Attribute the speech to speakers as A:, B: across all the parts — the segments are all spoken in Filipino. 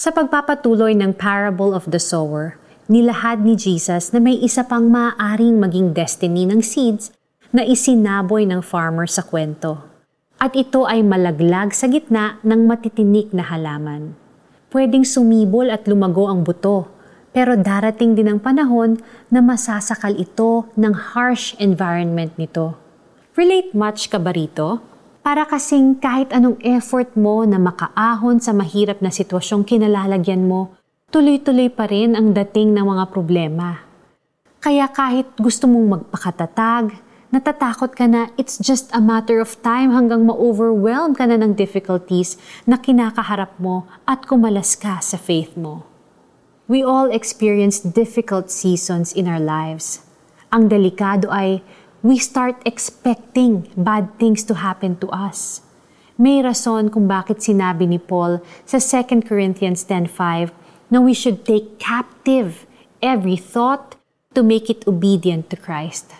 A: Sa pagpapatuloy ng Parable of the Sower, nilahad ni Jesus na may isa pang maaaring maging destiny ng seeds na isinaboy ng farmer sa kwento. At ito ay malaglag sa gitna ng matitinik na halaman. Pwedeng sumibol at lumago ang buto, pero darating din ang panahon na masasakal ito ng harsh environment nito. Relate much ka ba rito? Para kasing kahit anong effort mo na makaahon sa mahirap na sitwasyong kinalalagyan mo, tuloy-tuloy pa rin ang dating ng mga problema. Kaya kahit gusto mong magpakatatag, natatakot ka na it's just a matter of time hanggang ma-overwhelm ka na ng difficulties na kinakaharap mo at kumalas ka sa faith mo. We all experience difficult seasons in our lives. Ang delikado ay we start expecting bad things to happen to us. May rason kung bakit sinabi ni Paul sa 2 Corinthians 10.5 na we should take captive every thought to make it obedient to Christ.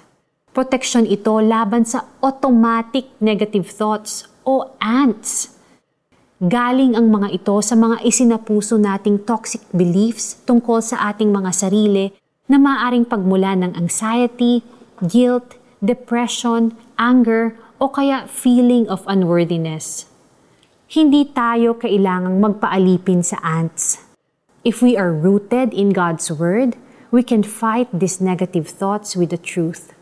A: Protection ito laban sa automatic negative thoughts o ants. Galing ang mga ito sa mga isinapuso nating toxic beliefs tungkol sa ating mga sarili na maaring pagmula ng anxiety, guilt, depression, anger, o kaya feeling of unworthiness. Hindi tayo kailangang magpaalipin sa ants. If we are rooted in God's Word, we can fight these negative thoughts with the truth.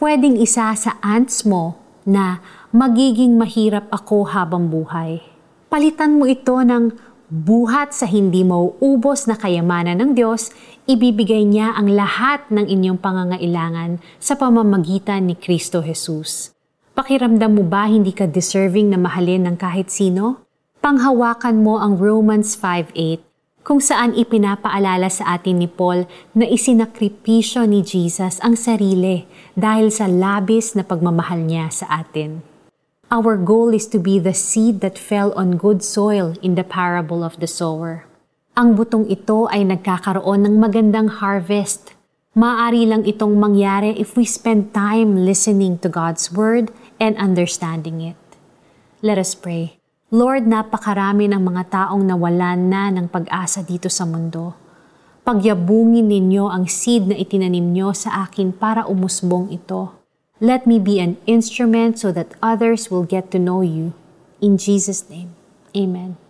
A: Pwedeng isa sa ants mo na magiging mahirap ako habang buhay. Palitan mo ito ng buhat sa hindi mauubos na kayamanan ng Diyos, ibibigay niya ang lahat ng inyong pangangailangan sa pamamagitan ni Kristo Jesus. Pakiramdam mo ba hindi ka deserving na mahalin ng kahit sino? Panghawakan mo ang Romans 5.8 kung saan ipinapaalala sa atin ni Paul na isinakripisyo ni Jesus ang sarili dahil sa labis na pagmamahal niya sa atin. Our goal is to be the seed that fell on good soil in the parable of the sower. Ang butong ito ay nagkakaroon ng magandang harvest. Maari lang itong mangyari if we spend time listening to God's Word and understanding it. Let us pray. Lord, napakarami ng mga taong nawalan na ng pag-asa dito sa mundo. Pagyabungin ninyo ang seed na itinanim nyo sa akin para umusbong ito. Let me be an instrument so that others will get to know you. In Jesus' name, Amen.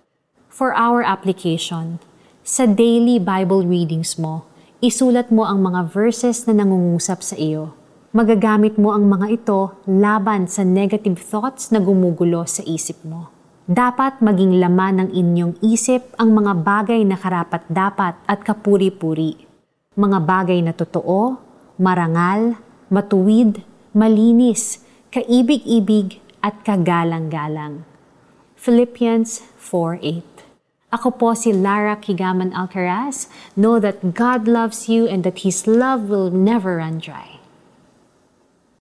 A: For our application, sa daily Bible readings mo, isulat mo ang mga verses na nangungusap sa iyo. Magagamit mo ang mga ito laban sa negative thoughts na gumugulo sa isip mo. Dapat maging laman ng inyong isip ang mga bagay na karapat-dapat at kapuri-puri. Mga bagay na totoo, marangal, matuwid, malinis, kaibig-ibig at kagalang-galang. Philippians 4.8 Ako po si Lara Kigaman Alcaraz. Know that God loves you and that His love will never run dry.